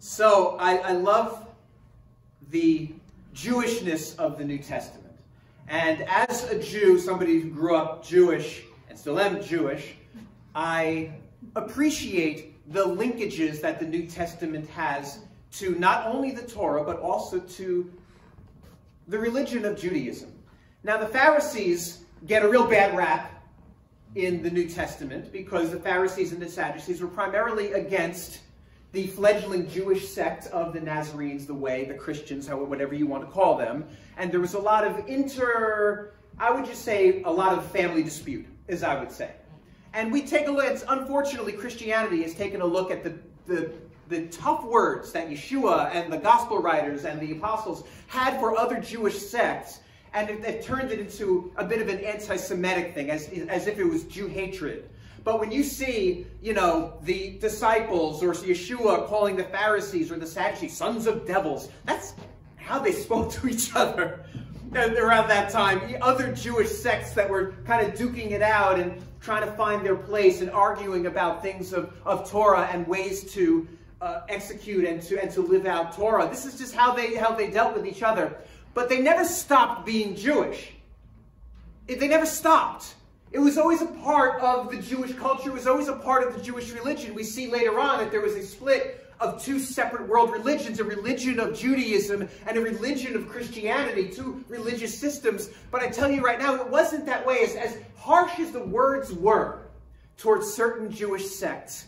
So I, I love the Jewishness of the New Testament. And as a Jew, somebody who grew up Jewish and still am Jewish, I appreciate the linkages that the New Testament has to not only the Torah, but also to the religion of Judaism. Now, the Pharisees get a real bad rap in the New Testament because the Pharisees and the Sadducees were primarily against the fledgling Jewish sect of the Nazarenes, the Way, the Christians, however, whatever you want to call them. And there was a lot of inter, I would just say, a lot of family dispute, as I would say. And we take a look, at, unfortunately, Christianity has taken a look at the, the, the tough words that Yeshua and the gospel writers and the apostles had for other Jewish sects, and it, it turned it into a bit of an anti-Semitic thing, as, as if it was Jew hatred. But when you see, you know, the disciples or Yeshua calling the Pharisees or the Sadducees sons of devils, that's how they spoke to each other around that time. The Other Jewish sects that were kind of duking it out and trying to find their place and arguing about things of, of Torah and ways to uh, execute and to, and to live out Torah. This is just how they, how they dealt with each other. But they never stopped being Jewish. They never stopped. It was always a part of the Jewish culture. It was always a part of the Jewish religion. We see later on that there was a split of two separate world religions, a religion of Judaism and a religion of Christianity, two religious systems. But I tell you right now, it wasn't that way. As, as harsh as the words were towards certain Jewish sects,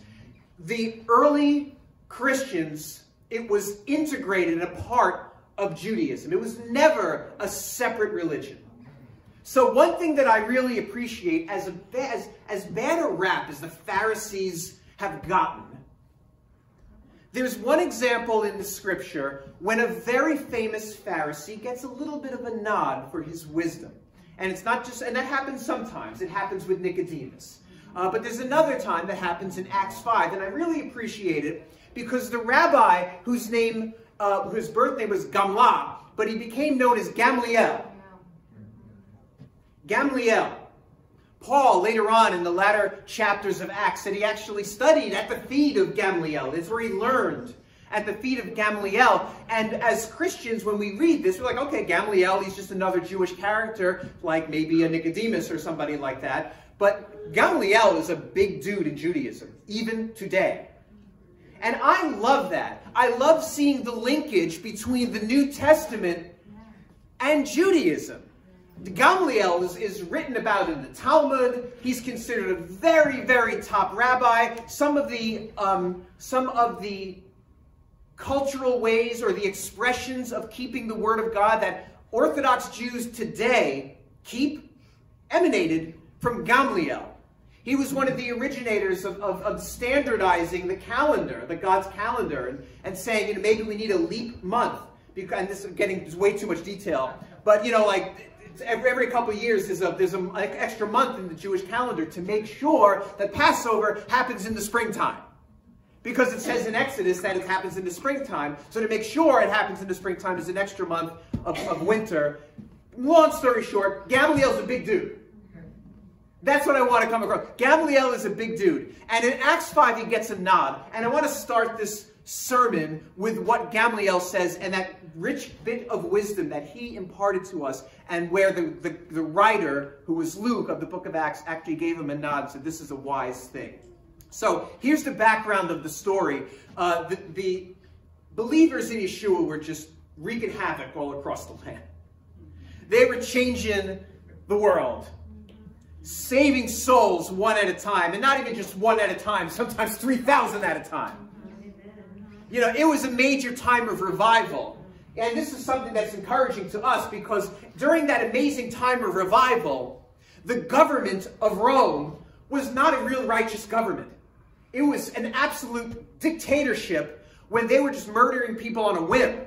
the early Christians, it was integrated a part of Judaism. It was never a separate religion. So one thing that I really appreciate, as, a, as, as bad a rap as the Pharisees have gotten, there's one example in the scripture when a very famous Pharisee gets a little bit of a nod for his wisdom. And it's not just, and that happens sometimes. It happens with Nicodemus. Uh, but there's another time that happens in Acts 5, and I really appreciate it because the rabbi whose name, uh, whose birth name was Gamla, but he became known as Gamliel. Gamliel. Paul, later on in the latter chapters of Acts, said he actually studied at the feet of Gamliel. That's where he learned, at the feet of Gamliel. And as Christians, when we read this, we're like, okay, Gamliel, he's just another Jewish character, like maybe a Nicodemus or somebody like that. But Gamliel is a big dude in Judaism, even today. And I love that. I love seeing the linkage between the New Testament and Judaism. Gamliel is, is written about in the Talmud. He's considered a very, very top rabbi. Some of the um, some of the cultural ways or the expressions of keeping the word of God that Orthodox Jews today keep emanated from Gamliel. He was one of the originators of, of, of standardizing the calendar, the God's calendar, and, and saying, you know, maybe we need a leap month. Because, and this is getting way too much detail. But, you know, like every, every couple years there's, a, there's an extra month in the Jewish calendar to make sure that Passover happens in the springtime. Because it says in Exodus that it happens in the springtime. So to make sure it happens in the springtime is an extra month of, of winter. Long story short, Gamaliel's a big dude. That's what I want to come across. Gamaliel is a big dude. And in Acts 5, he gets a nod. And I want to start this sermon with what Gamaliel says and that rich bit of wisdom that he imparted to us and where the, the, the, writer, who was Luke of the book of Acts, actually gave him a nod and said, this is a wise thing. So here's the background of the story. Uh, the, the believers in Yeshua were just wreaking havoc all across the land. They were changing the world saving souls one at a time, and not even just one at a time, sometimes 3,000 at a time. You know, it was a major time of revival. And this is something that's encouraging to us because during that amazing time of revival, the government of Rome was not a real righteous government. It was an absolute dictatorship when they were just murdering people on a whim.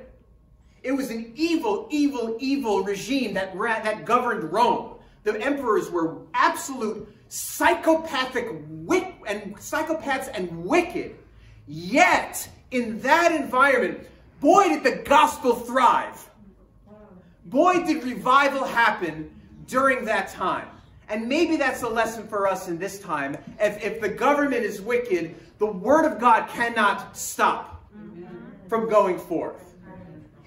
It was an evil, evil, evil regime that, that governed Rome. The emperors were absolute psychopathic and psychopaths and wicked. Yet, in that environment, boy, did the gospel thrive. Boy, did revival happen during that time. And maybe that's a lesson for us in this time. If, if the government is wicked, the word of God cannot stop. from going forth.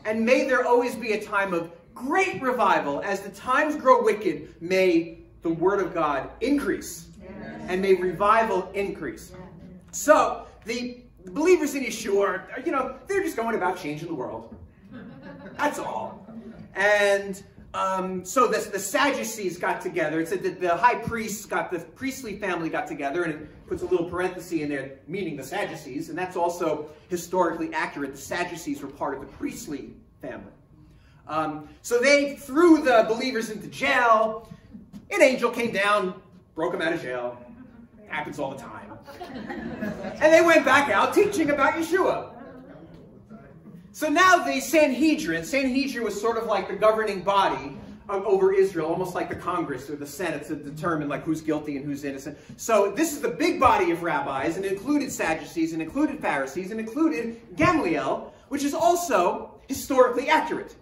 And may there always be a time of great revival. As the times grow wicked, may the word of God increase. And may revival increase. So, the believers in Yeshua, you know, they're just going about changing the world. That's all. And um, so the, the Sadducees got together. It said that the high priests got, the priestly family got together, and it puts a little parenthesis in there, meaning the Sadducees, and that's also historically accurate. The Sadducees were part of the priestly family. Um, so they threw the believers into jail. An angel came down, broke them out of jail. Happens all the time. And they went back out teaching about Yeshua. So now the Sanhedrin, Sanhedrin was sort of like the governing body over Israel, almost like the Congress or the Senate to determine like who's guilty and who's innocent. So this is the big body of rabbis, and included Sadducees, and included Pharisees, and included Gamaliel, which is also historically accurate.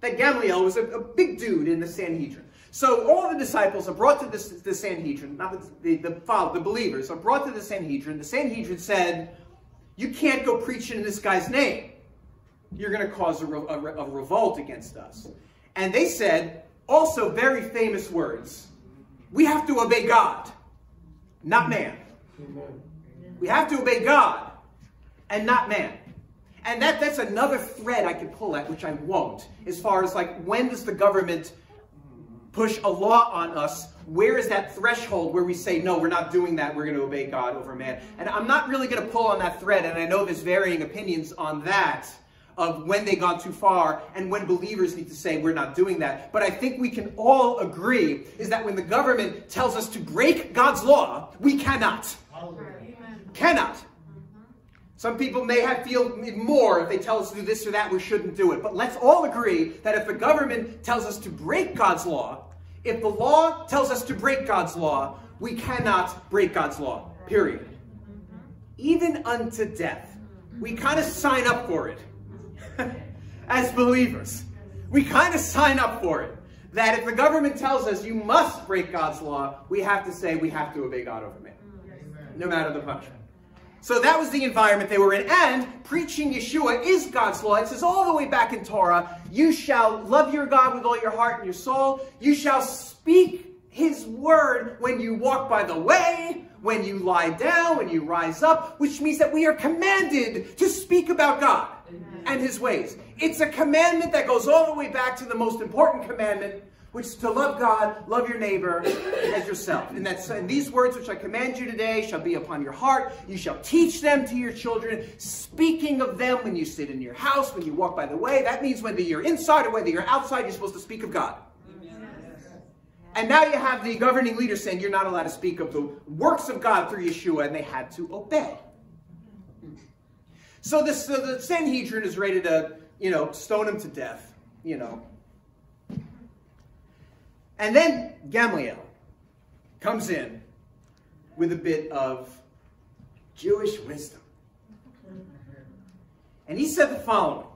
That Gamaliel was a, a big dude in the Sanhedrin. So all the disciples are brought to the Sanhedrin, not the, the, the, the believers, are brought to the Sanhedrin. The Sanhedrin said, you can't go preaching in this guy's name you're going to cause a, a, a revolt against us. And they said, also very famous words, we have to obey God, not man. We have to obey God and not man. And that, that's another thread I could pull at, which I won't, as far as like, when does the government push a law on us? Where is that threshold where we say, no, we're not doing that, we're going to obey God over man? And I'm not really going to pull on that thread, and I know there's varying opinions on that of when they gone too far and when believers need to say we're not doing that. But I think we can all agree is that when the government tells us to break God's law, we cannot. Cannot. Some people may have feel more if they tell us to do this or that, we shouldn't do it. But let's all agree that if the government tells us to break God's law, if the law tells us to break God's law, we cannot break God's law. Period. Even unto death. We kind of sign up for it. as believers. We kind of sign up for it. That if the government tells us you must break God's law, we have to say we have to obey God over man. No matter the punishment. So that was the environment they were in. And preaching Yeshua is God's law. It says all the way back in Torah, you shall love your God with all your heart and your soul. You shall speak his word when you walk by the way, when you lie down, when you rise up, which means that we are commanded to speak about God and his ways. It's a commandment that goes all the way back to the most important commandment, which is to love God, love your neighbor as yourself. And that's and these words which I command you today shall be upon your heart. You shall teach them to your children, speaking of them when you sit in your house, when you walk by the way. That means whether you're inside or whether you're outside, you're supposed to speak of God. And now you have the governing leader saying you're not allowed to speak of the works of God through Yeshua, and they had to obey. So, this, so the Sanhedrin is ready to, you know, stone him to death, you know. And then Gamaliel comes in with a bit of Jewish wisdom. And he said the following.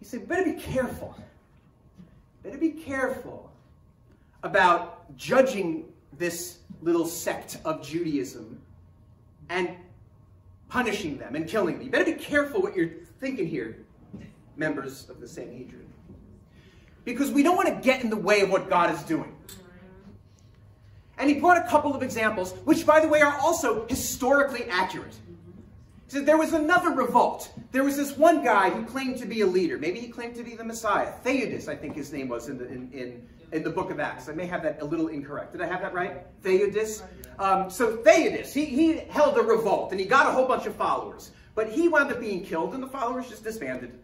He said, better be careful. Better be careful about judging this little sect of Judaism and punishing them and killing them. You better be careful what you're thinking here, members of the Sanhedrin. Because we don't want to get in the way of what God is doing. And he brought a couple of examples, which, by the way, are also historically accurate. He said there was another revolt. There was this one guy who claimed to be a leader. Maybe he claimed to be the Messiah. Theudas, I think his name was in the, in, in, in the book of Acts. I may have that a little incorrect. Did I have that right? Theudas? Um, so Theudas, he, he held a revolt and he got a whole bunch of followers. But he wound up being killed and the followers just disbanded.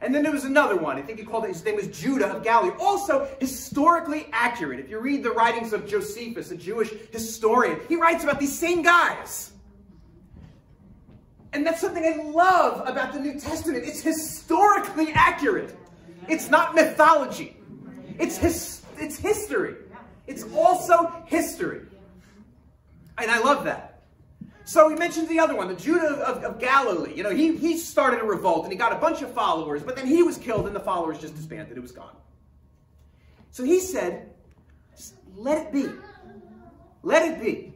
And then there was another one. I think he called it, his name was Judah of Galilee. Also historically accurate. If you read the writings of Josephus, a Jewish historian, he writes about these same guys. And that's something I love about the New Testament. It's historically accurate. It's not mythology. It's, his, it's history. It's also history. And I love that. So he mentions the other one, the Judah of, of, Galilee. You know, he, he started a revolt and he got a bunch of followers, but then he was killed and the followers just disbanded. It was gone. So he said, let it be. Let it be.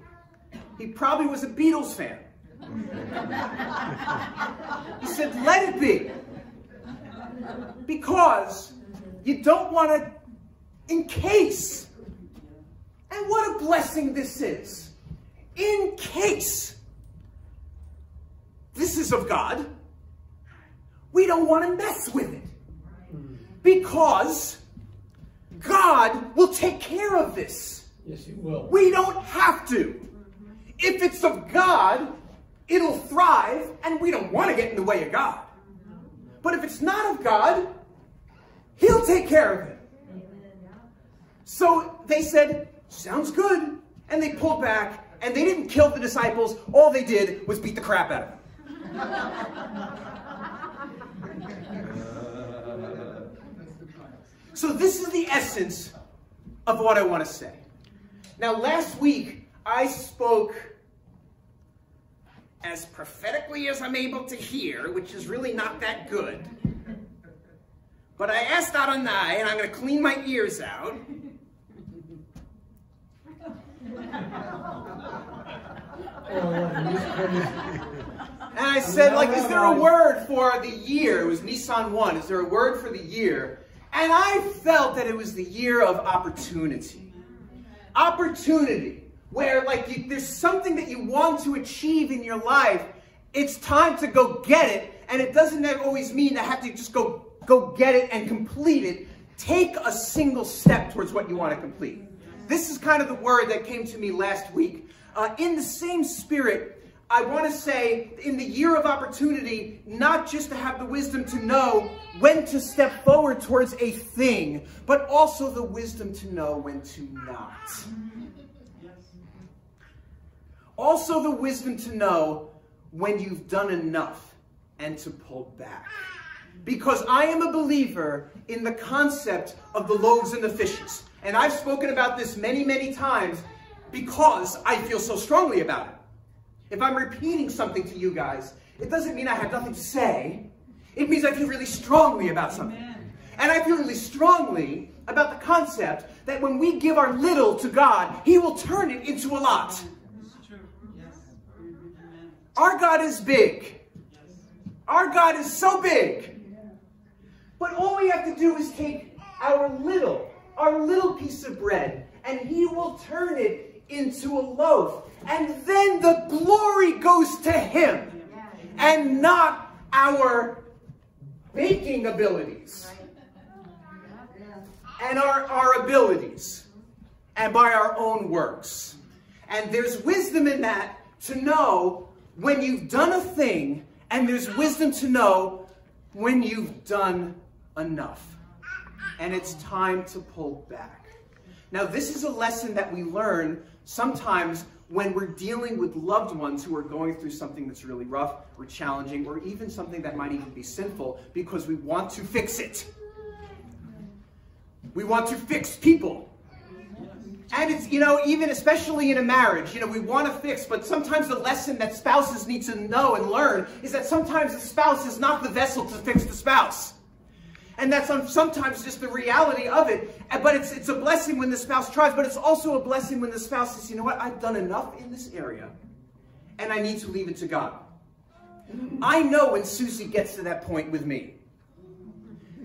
He probably was a Beatles fan. He said, let it be. Because you don't want to, in case. And what a blessing this is. In case this is of God, we don't want to mess with it. Because God will take care of this. Yes, He will. We don't have to. If it's of God, it'll thrive, and we don't want to get in the way of God. But if it's not of God, He'll take care of it. So they said, Sounds good. And they pulled back, and they didn't kill the disciples. All they did was beat the crap out of them. So this is the essence of what I want to say. Now, last week, I spoke as prophetically as I'm able to hear, which is really not that good. But I asked Adonai, and I'm going to clean my ears out. And I said, like, is there a word for the year? It was Nissan 1. Is there a word for the year? And I felt that it was the year of opportunity. Opportunity. Where, like, you, there's something that you want to achieve in your life. It's time to go get it. And it doesn't always mean to have to just go, go get it and complete it. Take a single step towards what you want to complete. This is kind of the word that came to me last week. Uh, in the same spirit, I want to say in the year of opportunity, not just to have the wisdom to know when to step forward towards a thing, but also the wisdom to know when to not. Also the wisdom to know when you've done enough and to pull back. Because I am a believer in the concept of the loaves and the fishes. And I've spoken about this many, many times because I feel so strongly about it. If I'm repeating something to you guys, it doesn't mean I have nothing to say. It means I feel really strongly about something. And I feel really strongly about the concept that when we give our little to God, He will turn it into a lot. Our God is big. Our God is so big. But all we have to do is take our little, our little piece of bread, and He will turn it into a loaf. And then the glory goes to Him and not our baking abilities and our, our abilities and by our own works. And there's wisdom in that to know when you've done a thing, and there's wisdom to know when you've done enough. And it's time to pull back. Now, this is a lesson that we learn sometimes when we're dealing with loved ones who are going through something that's really rough or challenging, or even something that might even be sinful, because we want to fix it. We want to fix people. And it's, you know, even especially in a marriage, you know, we want to fix, but sometimes the lesson that spouses need to know and learn is that sometimes the spouse is not the vessel to fix the spouse. And that's sometimes just the reality of it. But it's, it's a blessing when the spouse tries, but it's also a blessing when the spouse says, you know what, I've done enough in this area, and I need to leave it to God. I know when Susie gets to that point with me.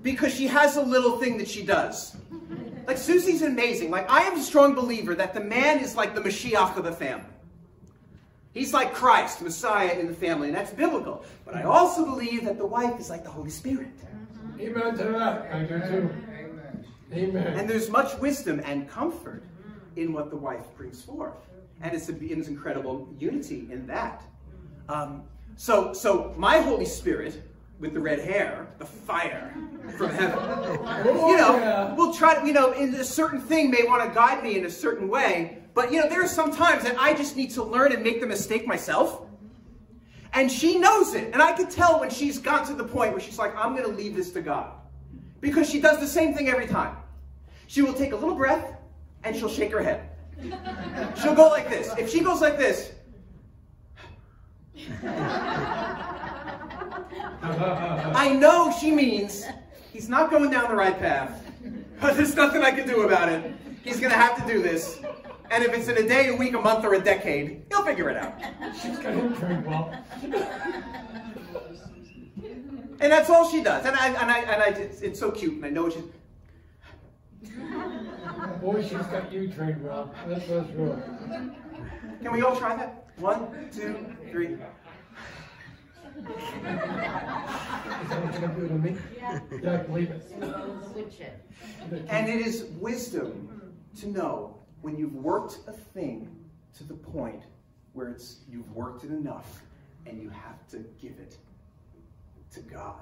Because she has a little thing that she does. Like, Susie's amazing. Like, I am a strong believer that the man is like the Mashiach of the family. He's like Christ, Messiah in the family, and that's biblical. But I also believe that the wife is like the Holy Spirit. Amen to that. I do too. Amen. And there's much wisdom and comfort in what the wife brings forth. And it's, a, it's incredible unity in that. Um, so, so my Holy Spirit with the red hair, the fire from heaven. Oh, you know, yeah. we'll try to, you know, in a certain thing may want to guide me in a certain way. But, you know, there are some times that I just need to learn and make the mistake myself. And she knows it. And I can tell when she's got to the point where she's like, I'm going to leave this to God. Because she does the same thing every time. She will take a little breath and she'll shake her head. She'll go like this. If she goes like this, I know she means he's not going down the right path. But there's nothing I can do about it. He's going to have to do this. And if it's in a day, a week, a month, or a decade, he'll figure it out. She's going to drink well. And that's all she does. And I, and I, and I, it's, it's so cute. And I know she's, Boy, she's got you trained well. That's what's real. can we all try that? One, two, three. Is that what you're gonna do to me? Yeah, I believe it. Switch it. And it is wisdom to know when you've worked a thing to the point where it's you've worked it enough and you have to give it to God.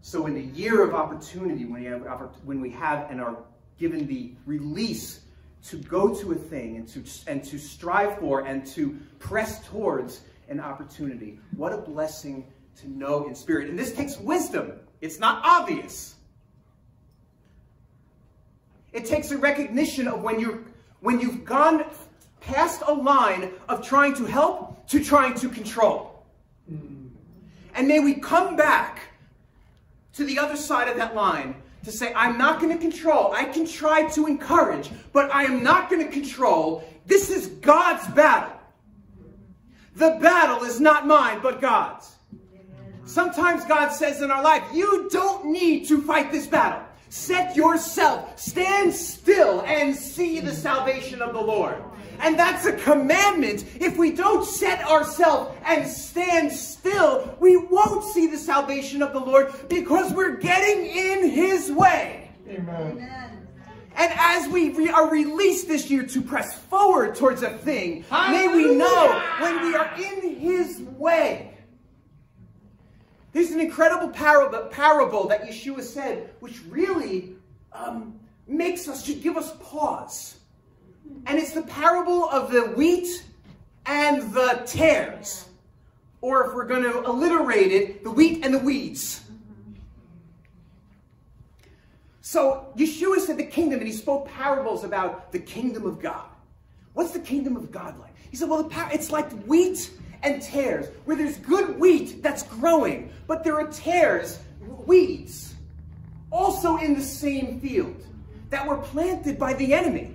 So in the year of opportunity, when, you have, when we have and are given the release to go to a thing and to, and to strive for and to press towards an opportunity, what a blessing to know in spirit. And this takes wisdom. It's not obvious. It takes a recognition of when you're when you've gone past a line of trying to help to trying to control. And may we come back to the other side of that line to say, I'm not going to control. I can try to encourage, but I am not going to control. This is God's battle. The battle is not mine, but God's. Sometimes God says in our life, you don't need to fight this battle. Set yourself, stand still and see the salvation of the Lord. And that's a commandment. If we don't set ourselves and stand still, we won't see the salvation of the Lord because we're getting in His way. Amen. And as we re- are released this year to press forward towards a thing, may we know when we are in His way. There's an incredible parable, that Yeshua said, which really um, makes us, should give us pause. And it's the parable of the wheat and the tares. Or if we're going to alliterate it, the wheat and the weeds. So Yeshua said the kingdom, and he spoke parables about the kingdom of God. What's the kingdom of God like? He said, well, it's like wheat and tares, where there's good wheat that's growing, but there are tares, weeds, also in the same field that were planted by the enemy.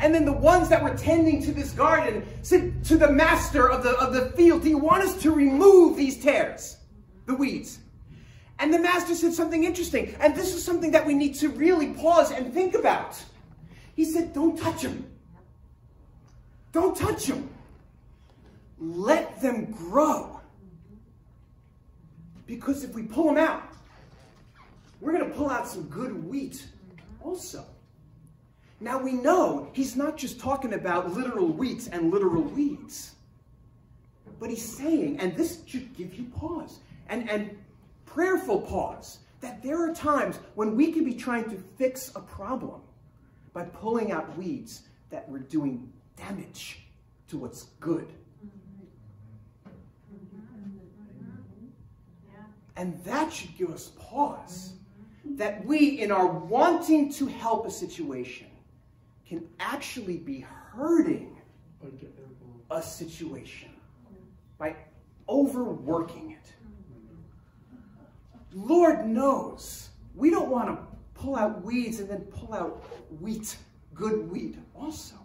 And then the ones that were tending to this garden said to the master of the, of the field, Do you want us to remove these tares, the weeds? And the master said something interesting. And this is something that we need to really pause and think about. He said, Don't touch them. Don't touch them. Let them grow. Because if we pull them out, we're going to pull out some good wheat also. Now we know he's not just talking about literal wheat and literal weeds. But he's saying, and this should give you pause and, and prayerful pause, that there are times when we can be trying to fix a problem by pulling out weeds that we're doing damage to what's good. And that should give us pause. That we, in our wanting to help a situation, can actually be hurting a situation by overworking it. Lord knows we don't want to pull out weeds and then pull out wheat, good wheat also.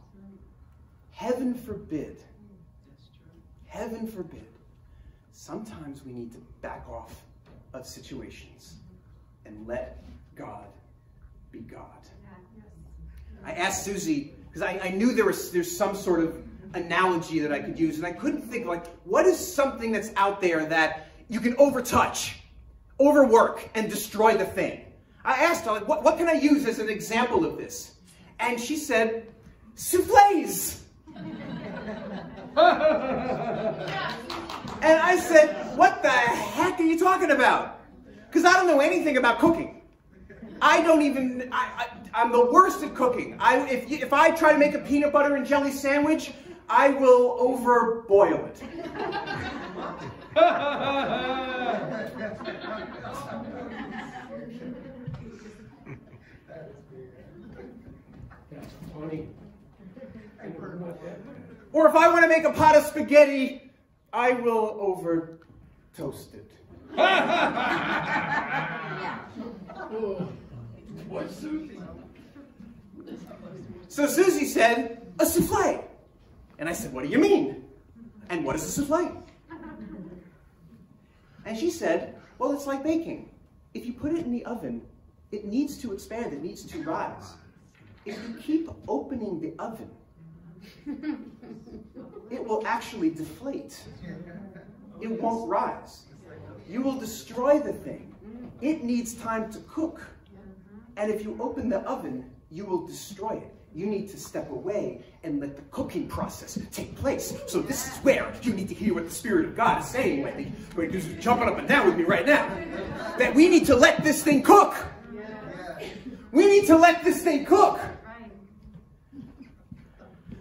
Heaven forbid. Heaven forbid. Sometimes we need to back off of situations and let God be God. I asked Susie, because I, I, knew there was there's some sort of analogy that I could use, and I couldn't think like, what is something that's out there that you can overtouch, overwork, and destroy the thing? I asked her, like, what, what can I use as an example of this? And she said, souffles. and I said, what the heck are you talking about? Because I don't know anything about cooking. I don't even, I, I, am the worst at cooking. I, if, you, if I try to make a peanut butter and jelly sandwich, I will overboil it. Or if I want to make a pot of spaghetti, I will over toast it. So Susie said, a souffle. And I said, what do you mean? And what is a souffle? And she said, well, it's like baking. If you put it in the oven, it needs to expand, it needs to rise. If you keep opening the oven, it will actually deflate. It won't rise. You will destroy the thing. It needs time to cook. And if you open the oven, you will destroy it. You need to step away and let the cooking process take place. So this is where you need to hear what the Spirit of God is saying, Wendy. You're jumping up and down with me right now. That we need to let this thing cook. We need to let this thing cook.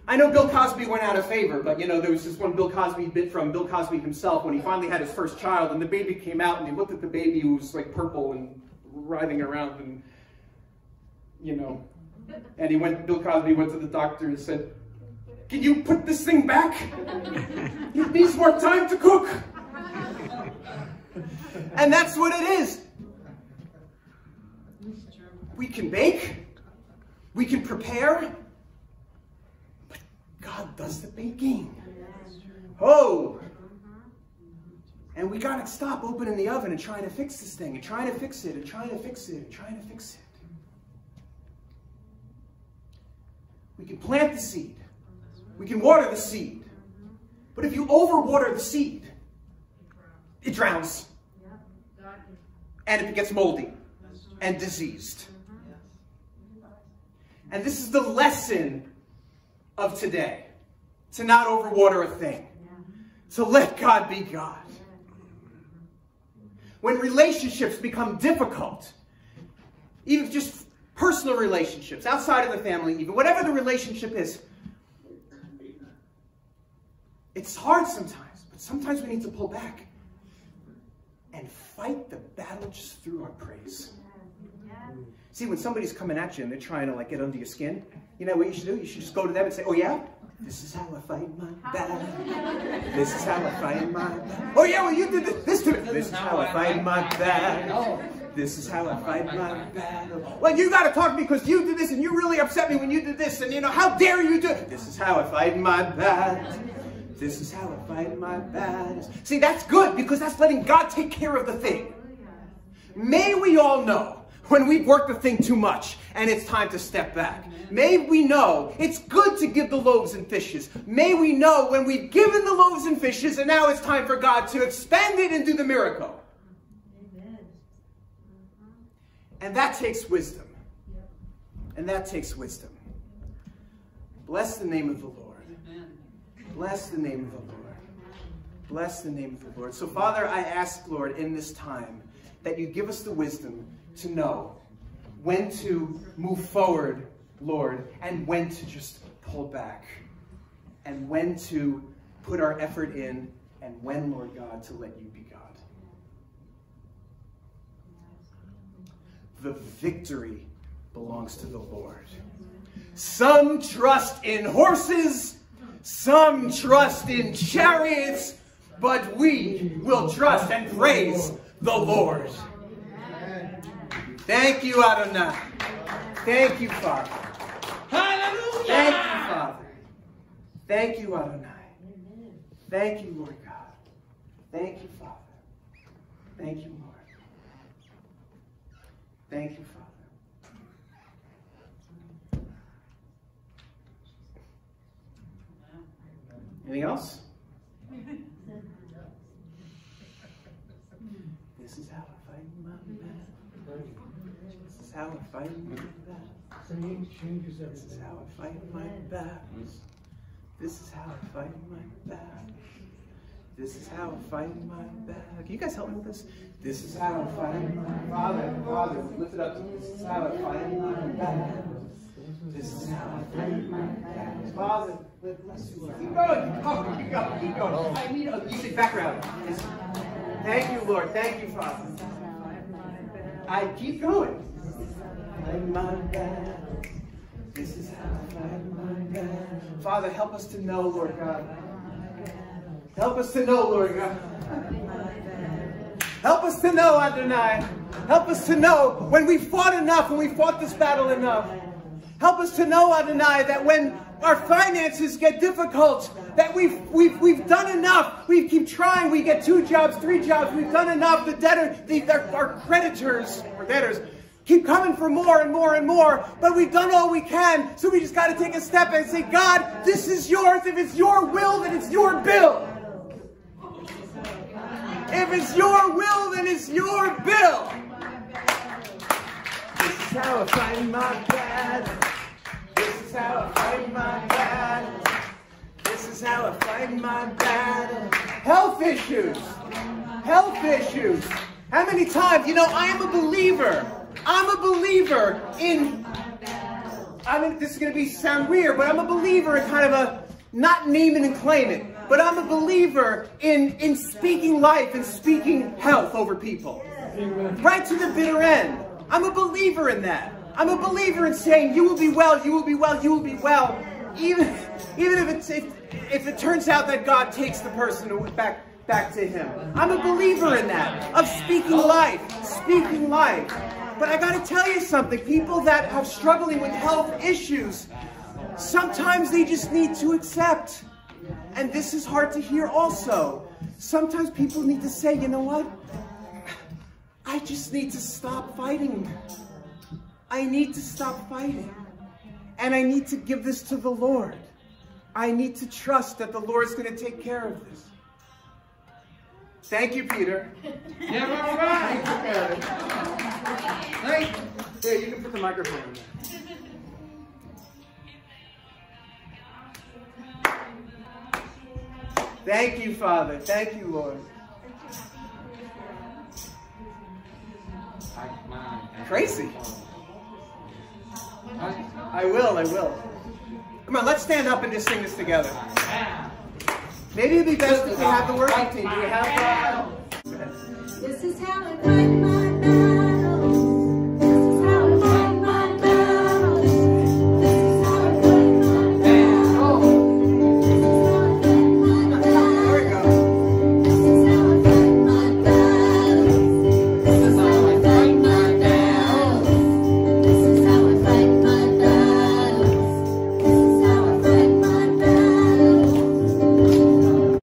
I know Bill Cosby went out of favor, but you know, there was this one Bill Cosby bit from Bill Cosby himself when he finally had his first child, and the baby came out, and he looked at the baby who was like purple and writhing around, and you know, and he went, Bill Cosby went to the doctor and said, Can you put this thing back? It needs more time to cook. And that's what it is. We can bake, we can prepare, God does the baking. Oh! And we gotta stop opening the oven and trying to fix this thing, and trying to fix it, and trying to fix it, and trying to fix it. We can plant the seed. We can water the seed. But if you overwater the seed, it drowns. And if it gets moldy and diseased. And this is the lesson of today. To not overwater a thing. To let God be God. When relationships become difficult, even just personal relationships, outside of the family, even whatever the relationship is, it's hard sometimes, but sometimes we need to pull back and fight the battle just through our praise. See, when somebody's coming at you and they're trying to like get under your skin, you know what you should do? You should just go to them and say, "Oh yeah, this is how I fight my battle. This is how I fight my battle. Oh yeah, well you did this, to me. This is how I fight my battle. This is how I fight my battle. Well, you got to talk because you did this and you really upset me when you did this. And you know, how dare you do? This is how I fight my battle. This is how I fight my battles. See, that's good because that's letting God take care of the thing. May we all know when we've worked the thing too much and it's time to step back. May we know it's good to give the loaves and fishes. May we know when we've given the loaves and fishes and now it's time for God to expand it and do the miracle. And that takes wisdom. And that takes wisdom. Bless the name of the Lord. Bless the name of the Lord. Bless the name of the Lord. So, Father, I ask, Lord, in this time, that you give us the wisdom to know when to move forward, Lord, and when to just pull back, and when to put our effort in, and when, Lord God, to let you be God. The victory belongs to the Lord. Some trust in horses, some trust in chariots, but we will trust and praise the Lord. Thank you, Adonai. Thank you, Father. Hallelujah. Thank you, Father. Thank you, Adonai. Thank you, Lord God. Thank you, Father. Thank you, Lord. Thank you, Father. Anything else? This is how I fight my battle. This is how I fight my battle. Singing changes This is how I fight my battles. This is how I fight my battles. This is how I fight my battle. Can you guys help me with this? This is how I fight my Father, Father, lift it up. This is how I fight my battles. This is how I fight my battles. Father, bless you. Keep going. Keep going. Keep going. Keep going. I need a music background. Thank you, Lord. Thank you, Father. I keep going. Fight my battles. This is how I fight my battles. Father, help us to know, Lord God. Help us to know, Lord God. Help us to know, Adonai. Help us to know when we fought enough, when we fought this battle enough. Help us to know, Adonai, that when our finances get difficult, that we've, we've, we've done enough. We keep trying. We get two jobs, three jobs. We've done enough. The debtor, the, our, our creditors, or debtors, keep coming for more and more and more, but we've done all we can. So we just got to take a step and say, God, this is yours. If it's your will, then it's your bill. If it's your will, then it's your bill. This is how I find my. This is how I fight my battle. This is how I fight my battle. Health issues. Health issues. How many times? You know, I am a believer. I'm a believer in. I mean, this is going to be sound weird, but I'm a believer in kind of a not name it and claim it. But I'm a believer in in speaking life and speaking health over people, right to the bitter end. I'm a believer in that. I'm a believer in saying, you will be well, you will be well, you will be well. Even, even if, it's, if, if it turns out that God takes the person back, back to him. I'm a believer in that, of speaking life, speaking life. But I got to tell you something, people that have struggling with health issues, sometimes they just need to accept. And this is hard to hear also. Sometimes people need to say, you know what? I just need to stop fighting. I need to stop fighting. And I need to give this to the Lord. I need to trust that the Lord is going to take care of this. Thank you, Peter. Yeah, all right. Thank you. Here, you can put the microphone in there. Thank you, Father. Thank you, Lord. Tracy. I will, I will. Come on, let's stand up and just sing this together. Maybe it'd be best if we have the worship team. Do we have uh, This is how I fight